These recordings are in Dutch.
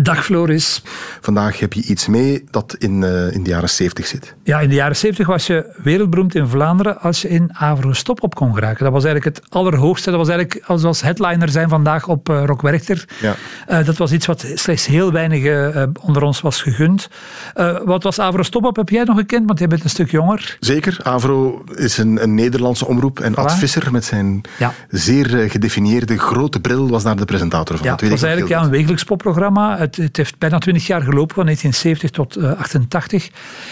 Dag Floris. Vandaag heb je iets mee dat in, uh, in de jaren 70 zit. Ja, in de jaren 70 was je wereldberoemd in Vlaanderen als je in Avro Stop op kon geraken. Dat was eigenlijk het allerhoogste. Dat was eigenlijk als headliner zijn vandaag op uh, Rock Werchter. Ja. Uh, dat was iets wat slechts heel weinig onder ons was gegund. wat was Avro Stop op? Heb jij nog gekend? Want jij bent een stuk jonger. Zeker. Avro is een, een Nederlandse omroep. En voilà. Ad Visser met zijn ja. zeer gedefinieerde grote bril was daar de presentator van. Ja, dat het was eigenlijk ja, een wekelijks popprogramma het, het, heeft bijna twintig jaar gelopen, van 1970 tot uh, eh, 88.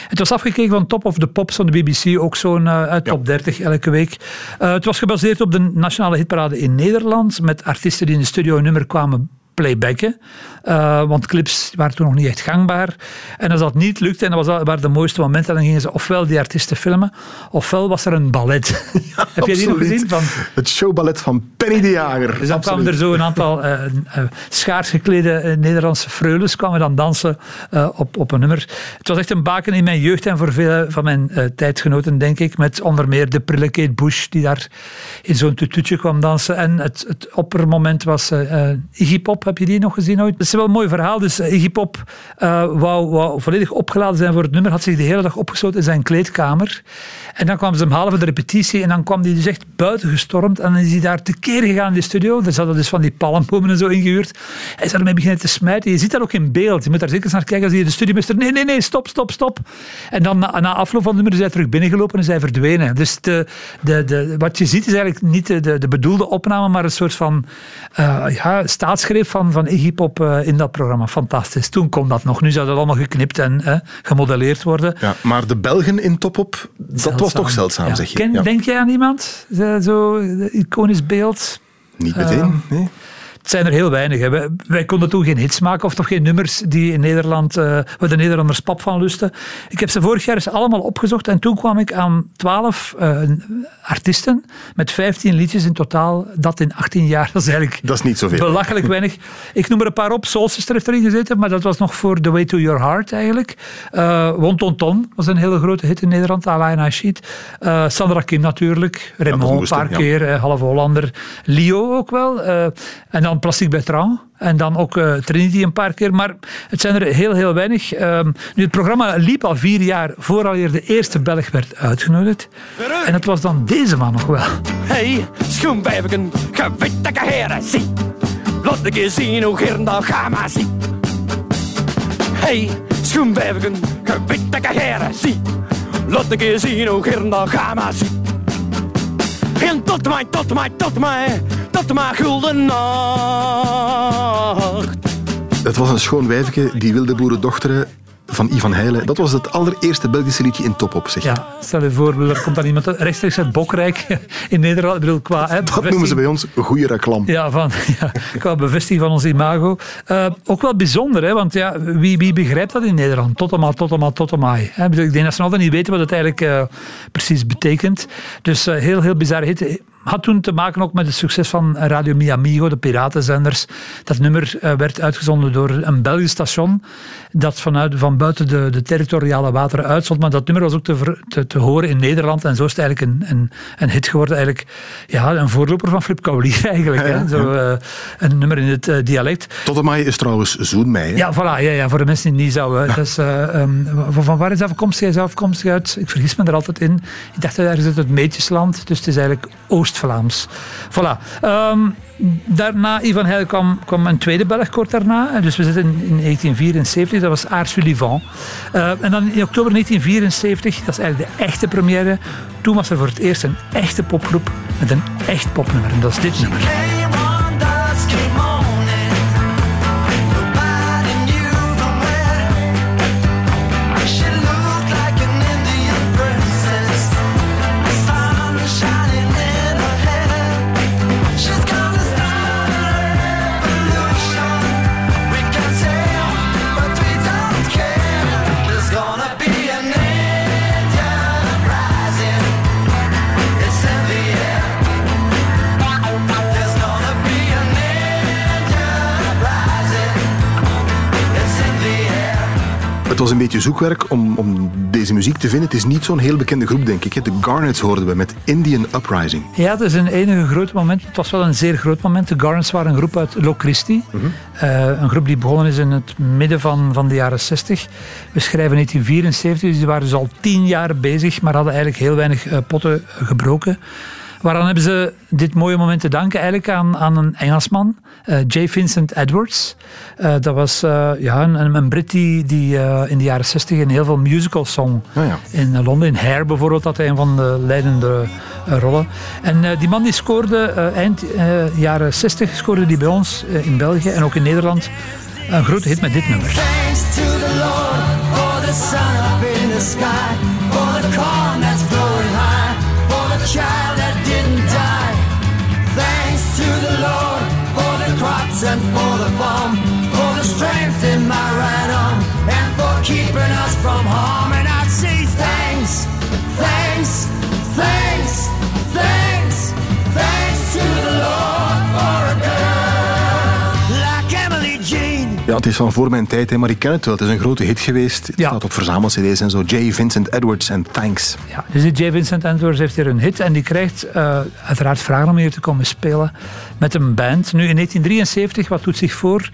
Het was afgekeken van Top of the Pops van de BBC, ook zo'n uh, top 30 elke week. Uh, het was gebaseerd op de nationale hitparade in Nederland, met artiesten die in de studio een nummer kwamen playbacken. Uh, want clips waren toen nog niet echt gangbaar. En als dat niet lukte, en dat was, waren de mooiste momenten, dan gingen ze ofwel die artiesten filmen, ofwel was er een ballet. Heb je die nog gezien? Van... Het showballet van Penny de Jager. Dus dan kwamen er zo een aantal uh, uh, schaars geklede Nederlandse freules kwamen dan dansen op, op een nummer. Het was echt een baken in mijn jeugd en voor veel van mijn tijdgenoten, denk ik. Met onder meer de prille Kate Bush, die daar in zo'n tututje kwam dansen. En het, het oppermoment was Iggy Pop heb je die nog gezien ooit? Wel een mooi verhaal. Dus uh, Iggy Pop uh, wou, wou, volledig opgeladen zijn voor het nummer. Had zich de hele dag opgesloten in zijn kleedkamer. En dan kwamen ze hem halen voor de repetitie. En dan kwam hij dus echt buiten gestormd. En dan is hij daar tekeer gegaan in de studio. Daar zaten dus van die palmbomen en zo ingehuurd. Hij is ermee beginnen te smijten. Je ziet dat ook in beeld. Je moet daar zeker eens naar kijken. Als je de studiomeester... Nee, nee, nee, stop, stop, stop. En dan na, na afloop van het nummer is hij terug binnengelopen en is hij verdwenen. Dus de, de, de, wat je ziet is eigenlijk niet de, de bedoelde opname, maar een soort van uh, ja, staatsgreep van, van Iggy Pop uh, in dat programma. Fantastisch. Toen kon dat nog. Nu zou dat allemaal geknipt en uh, gemodelleerd worden. Ja, maar de Belgen in Topop, dat was toch zeldzaam, zeg je. Ken. Denk jij aan iemand? Zo iconisch beeld? Niet meteen, nee. Het zijn er heel weinig. Hè. Wij, wij, konden toen geen hits maken of toch geen nummers die in Nederland, uh, waar de Nederlanders pap van lusten. Ik heb ze vorig jaar eens allemaal opgezocht en toen kwam ik aan 12 uh, artiesten met 15 liedjes in totaal. Dat in 18 jaar, dat is eigenlijk dat is niet zoveel. belachelijk weinig. Ik noem er een paar op. Soul Sister heeft erin gezeten, maar dat was nog voor The Way to Your Heart eigenlijk. Uh, Won Ton Ton was een hele grote hit in Nederland, Alain. Uh, Sandra Kim natuurlijk, Raymond een paar ja. keer, half Hollander. Leo ook wel. en dan Plastic Bertrand. En dan ook uh, Trinity een paar keer. Maar het zijn er heel, heel weinig. Um, nu, het programma liep al vier jaar vooraleer de eerste Belg werd uitgenodigd. En het was dan deze man nog wel. Hey, schoenwijven, gewitte heren, zie. Laat ik eens zien hoe Gerndal ga maar zie. Hey, schoenwijven, gewitte heren, zie. Laat ik eens zien hoe Gerndal ga maar zie. En tot mij, tot mij, tot mij tot maar gulden nacht. Het was een schoon wijfje, die wilde boerendochteren van Ivan Heijlen. Dat was het allereerste Belgische liedje in Topop, zeg Ja, stel je voor, er komt dan iemand rechtstreeks uit Bokrijk in Nederland. Ik bedoel, qua, hè, dat noemen ze bij ons goede reclame. Ja, van, ja, qua bevestiging van ons imago. Uh, ook wel bijzonder, hè, want ja, wie, wie begrijpt dat in Nederland? Totoma, totoma, totoma. Hè? Ik denk dat ze altijd niet weten wat het eigenlijk uh, precies betekent. Dus uh, heel, heel bizar hit had toen te maken ook met het succes van Radio Mi Amigo, de piratenzenders. Dat nummer uh, werd uitgezonden door een Belgisch station dat vanuit, van buiten de, de territoriale wateren uitzond. Maar dat nummer was ook te, te, te, horen in Nederland en zo is het eigenlijk een, een, een hit geworden. Eigenlijk ja, een voorloper van Flip Kaulier eigenlijk. Ja, hè? Zo, uh, een nummer in het uh, dialect. Tot mei is trouwens Zoen. Ja, voilà, ja, ja, voor de mensen die het niet zouden. Dus, um, van waar is afkomstig? Hij is afkomstig uit, ik vergis me er altijd in. Ik dacht dat ergens uit het Meetjesland, dus het is eigenlijk Oost-Vlaams. Voilà. Um, daarna, Ivan Heil kwam, kwam een tweede Belg kort daarna. Dus we zitten in 1974, dat was Aars Sullivan. Uh, en dan in oktober 1974, dat is eigenlijk de echte première. Toen was er voor het eerst een echte popgroep met een echt popnummer. En dat is dit nummer. Was een beetje zoekwerk om, om deze muziek te vinden. Het is niet zo'n heel bekende groep, denk ik. De Garnets hoorden we met Indian Uprising. Ja, het is een enige groot moment. Het was wel een zeer groot moment. De Garnets waren een groep uit Low Christie. Eh, een groep die begonnen is in het midden van, van de jaren 60. We schrijven 1974, dus die waren dus al tien jaar bezig, maar hadden eigenlijk heel weinig eh, potten gebroken. Waaraan hebben ze dit mooie moment te danken eigenlijk aan, aan een Engelsman, eh, J. Vincent Edwards. Eh, dat was eh, ja, een, een Brit die, die eh, in de jaren 60 een heel veel musicals zong. Ah ja. In Londen, in Hair bijvoorbeeld, had hij een van de leidende rollen. En eh, die man die scoorde eh, eind eh, jaren 60 scoorde die bij ons in België en ook in Nederland een grote hit met dit nummer. Thanks to the Lord for the sun up in the sky, for the corn and for the farm, for the strength in my right arm, and for keeping us from harm. And I say thanks, thanks, het is van voor mijn tijd, hè, maar ik ken het wel. Het is een grote hit geweest. Het Ja. staat op verzamel-cd's en zo. J. Vincent Edwards en Thanks. Ja, dus die J. Vincent Edwards heeft hier een hit en die krijgt eh, uiteraard vragen om hier te komen spelen met een band. Nu in 1973, wat doet zich voor?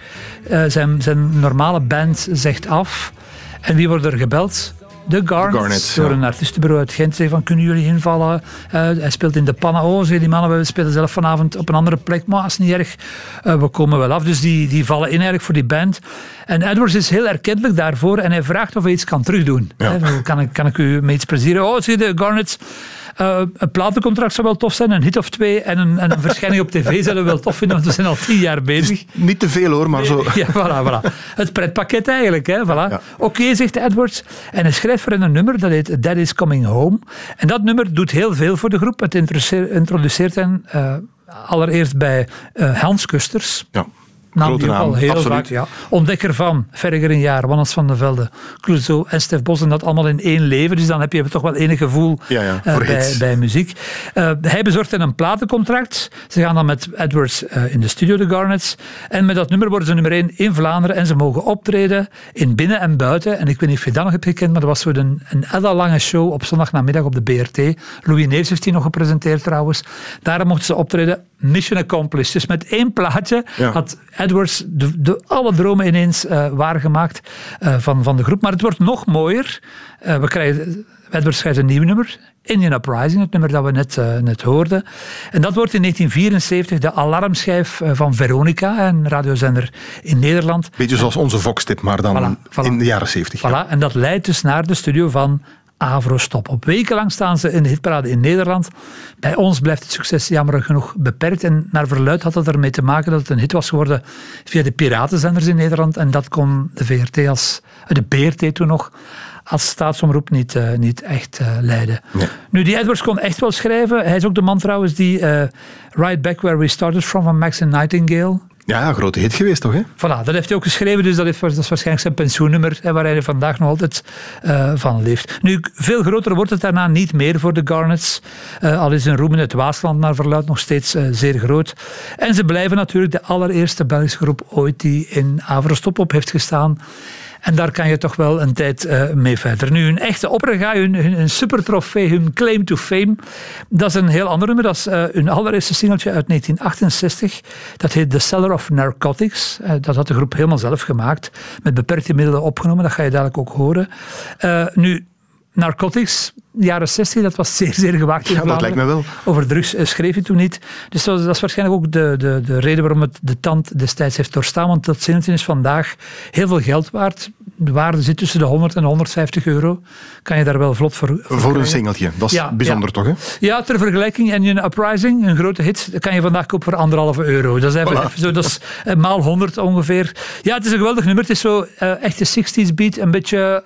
Eh, zijn, zijn normale band zegt af. En wie wordt er gebeld? De Garnets, Garnets, door ja. een artiestenbureau uit Gent. Zeggen van, kunnen jullie invallen? Eh, hij speelt in de pannen. Oh, die mannen, we spelen zelf vanavond op een andere plek. Maar is niet erg. Eh, we komen wel af. Dus die, die vallen in eigenlijk voor die band. En Edwards is heel erkentelijk daarvoor. En hij vraagt of hij iets kan terugdoen. Ja. Kan, ik, kan ik u mee iets plezieren? Oh, zie je, de Garnets... eh, een platencontract zou wel tof zijn, een hit of twee en een, en een verschijning op tv zouden we wel tof vinden, want we zijn al tien jaar bezig. Niet te veel hoor, maar zo. Ja, voilà, voilà. Het pretpakket eigenlijk. Hè, voilà. Ja. Oké, zegt Edwards. En hij schrijft voor een nummer, dat heet That Is Coming Home. En dat nummer doet heel veel voor de groep. Het introduceert, introduceert hen eh, allereerst bij eh, Hans Kusters. Ja. Naam die ook al heel absoluut. vaak, ja. Ontdekker van Verger een jaar, Wannes van de Velde, Clouseau en Stef Bos en dat allemaal in één leven. Dus dan heb je toch wel enig gevoel Ja, ja, eh, bij, bij muziek. Eh, hij bezorgt hen een platencontract. Ze gaan dan met Edwards eh, in de studio, de Garnets. En met dat nummer worden ze nummer één in Vlaanderen. En ze mogen optreden in binnen en buiten. En ik weet niet of je dat nog hebt gekend, maar dat was zo een, een ellenlange show op zondagnamiddag op de BRT. Louis Neefs heeft die nog gepresenteerd trouwens. Daar mochten ze optreden. Mission accomplished. Dus met één plaatje Ja. had Edwards de, de, alle dromen ineens eh, waargemaakt eh, van, van de groep. Maar het wordt nog mooier. Eh, we krijgen, Edwards schrijft een nieuw nummer. Indian Uprising, het nummer dat we net, net hoorden. En dat wordt in 1974 de alarmschijf van Veronica, een radiozender in Nederland. Beetje zoals onze Vox-tip, maar dan Voilà, voilà. in de jaren 70. Voilà, en dat leidt dus naar de studio van Avrostop. Op wekenlang staan ze in de hitparade in Nederland. Bij ons blijft het succes jammer genoeg beperkt. En naar verluid had het ermee te maken dat het een hit was geworden via de piratenzenders in Nederland. En dat kon de VRT als, eh, de BRT toen nog als staatsomroep niet, eh, niet echt eh, leiden. Nee. Nu, die Edwards kon echt wel schrijven. Hij is ook de man trouwens die Right Back Where We Started From van Max Nightingale Ja, ja, grote hit geweest toch, hè? Voilà, dat heeft hij ook geschreven, dus dat, dat is waarschijnlijk zijn pensioennummer, hè, waar hij vandaag nog altijd eh, van leeft. Nu, veel groter wordt het daarna niet meer voor de Garnets. Eh, al is hun roem in het Waasland naar verluid nog steeds eh, zeer groot. En ze blijven natuurlijk de allereerste Belgische groep ooit die in Avrostop op heeft gestaan. En daar kan je toch wel een tijd eh, mee verder. Nu, hun echte opperga, hun, hun, hun supertrofee, hun claim to fame, dat is een heel ander nummer. Dat is eh, hun allereerste singeltje uit 1968. Dat heet The Cellar of Narcotics. Eh, dat had de groep helemaal zelf gemaakt. Met beperkte middelen opgenomen. Dat ga je dadelijk ook horen. Nu, Narcotics, jaren 60, dat was zeer, zeer gewaagd in Ja, dat lijkt me wel. Over drugs eh, schreef hij toen niet. Dus dat, is waarschijnlijk ook de, de, de reden waarom het de tand destijds heeft doorstaan. Want dat zinnetje is vandaag heel veel geld waard. De waarde zit tussen de 100 en 150 euro. Kan je daar wel vlot voor, voor Voor een singeltje. Dat is Ja, bijzonder ja. toch, hè? Ja, ter vergelijking, Indian Uprising, een grote hit, dat kan je vandaag kopen voor anderhalve euro. Dat is, even, Voilà. even zo, dat is eh, maal 100 ongeveer. Ja, het is een geweldig nummer. Het is zo eh, echt de 60s beat, een beetje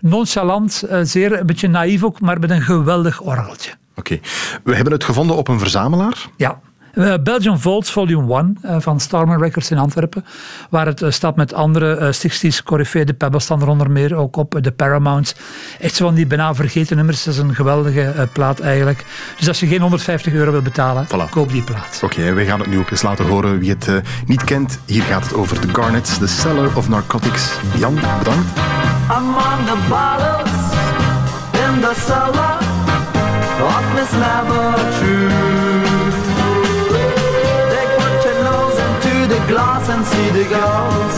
nonchalant, zeer, een beetje naïef ook, maar met een geweldig orgeltje. Oké. We hebben het gevonden op een verzamelaar. Ja. Eh, Belgian Vaults Volume 1 eh, van Starman Records in Antwerpen, waar het eh, staat met andere eh, 60s Coryphée, de Pebbles staan er onder meer ook op, de Paramounts. Echt zo van die bijna vergeten nummers, dat is een geweldige plaat eigenlijk. Dus als je geen 150 euro wil betalen, Voilà. koop die plaat. Oké, wij gaan het nu ook eens laten horen. Wie het niet kent, hier gaat het over The Garnets, The Cellar of Narcotics. Jan, bedankt. among the bottles in the cellar of Miss True. They put your nose into the glass and see the girls,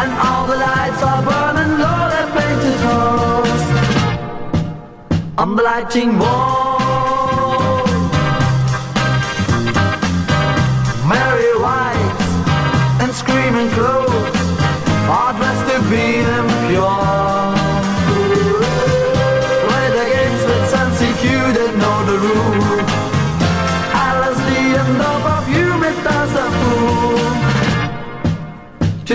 and all the lights are burning low. They painted holes on the lighting wall. Mary White and screaming clothes are dressed to be impure.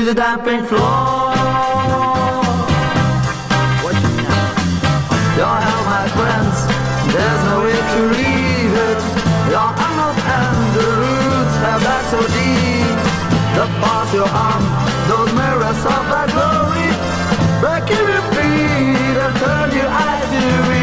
The damping floor. Your hell, my friends, there's no way to leave it. Your arms and the roots have that so deep. The path you're on, those mirrors of that glory, break your feet and turn your eyes to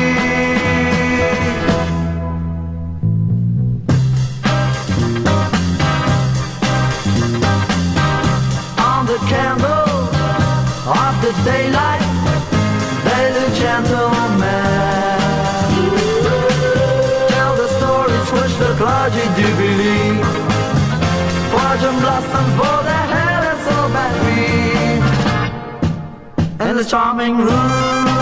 the daylight, there's a gentleman. Tell the stories which the clergy do believe. Fortune blossoms for their hair is so bad green. In the charming room.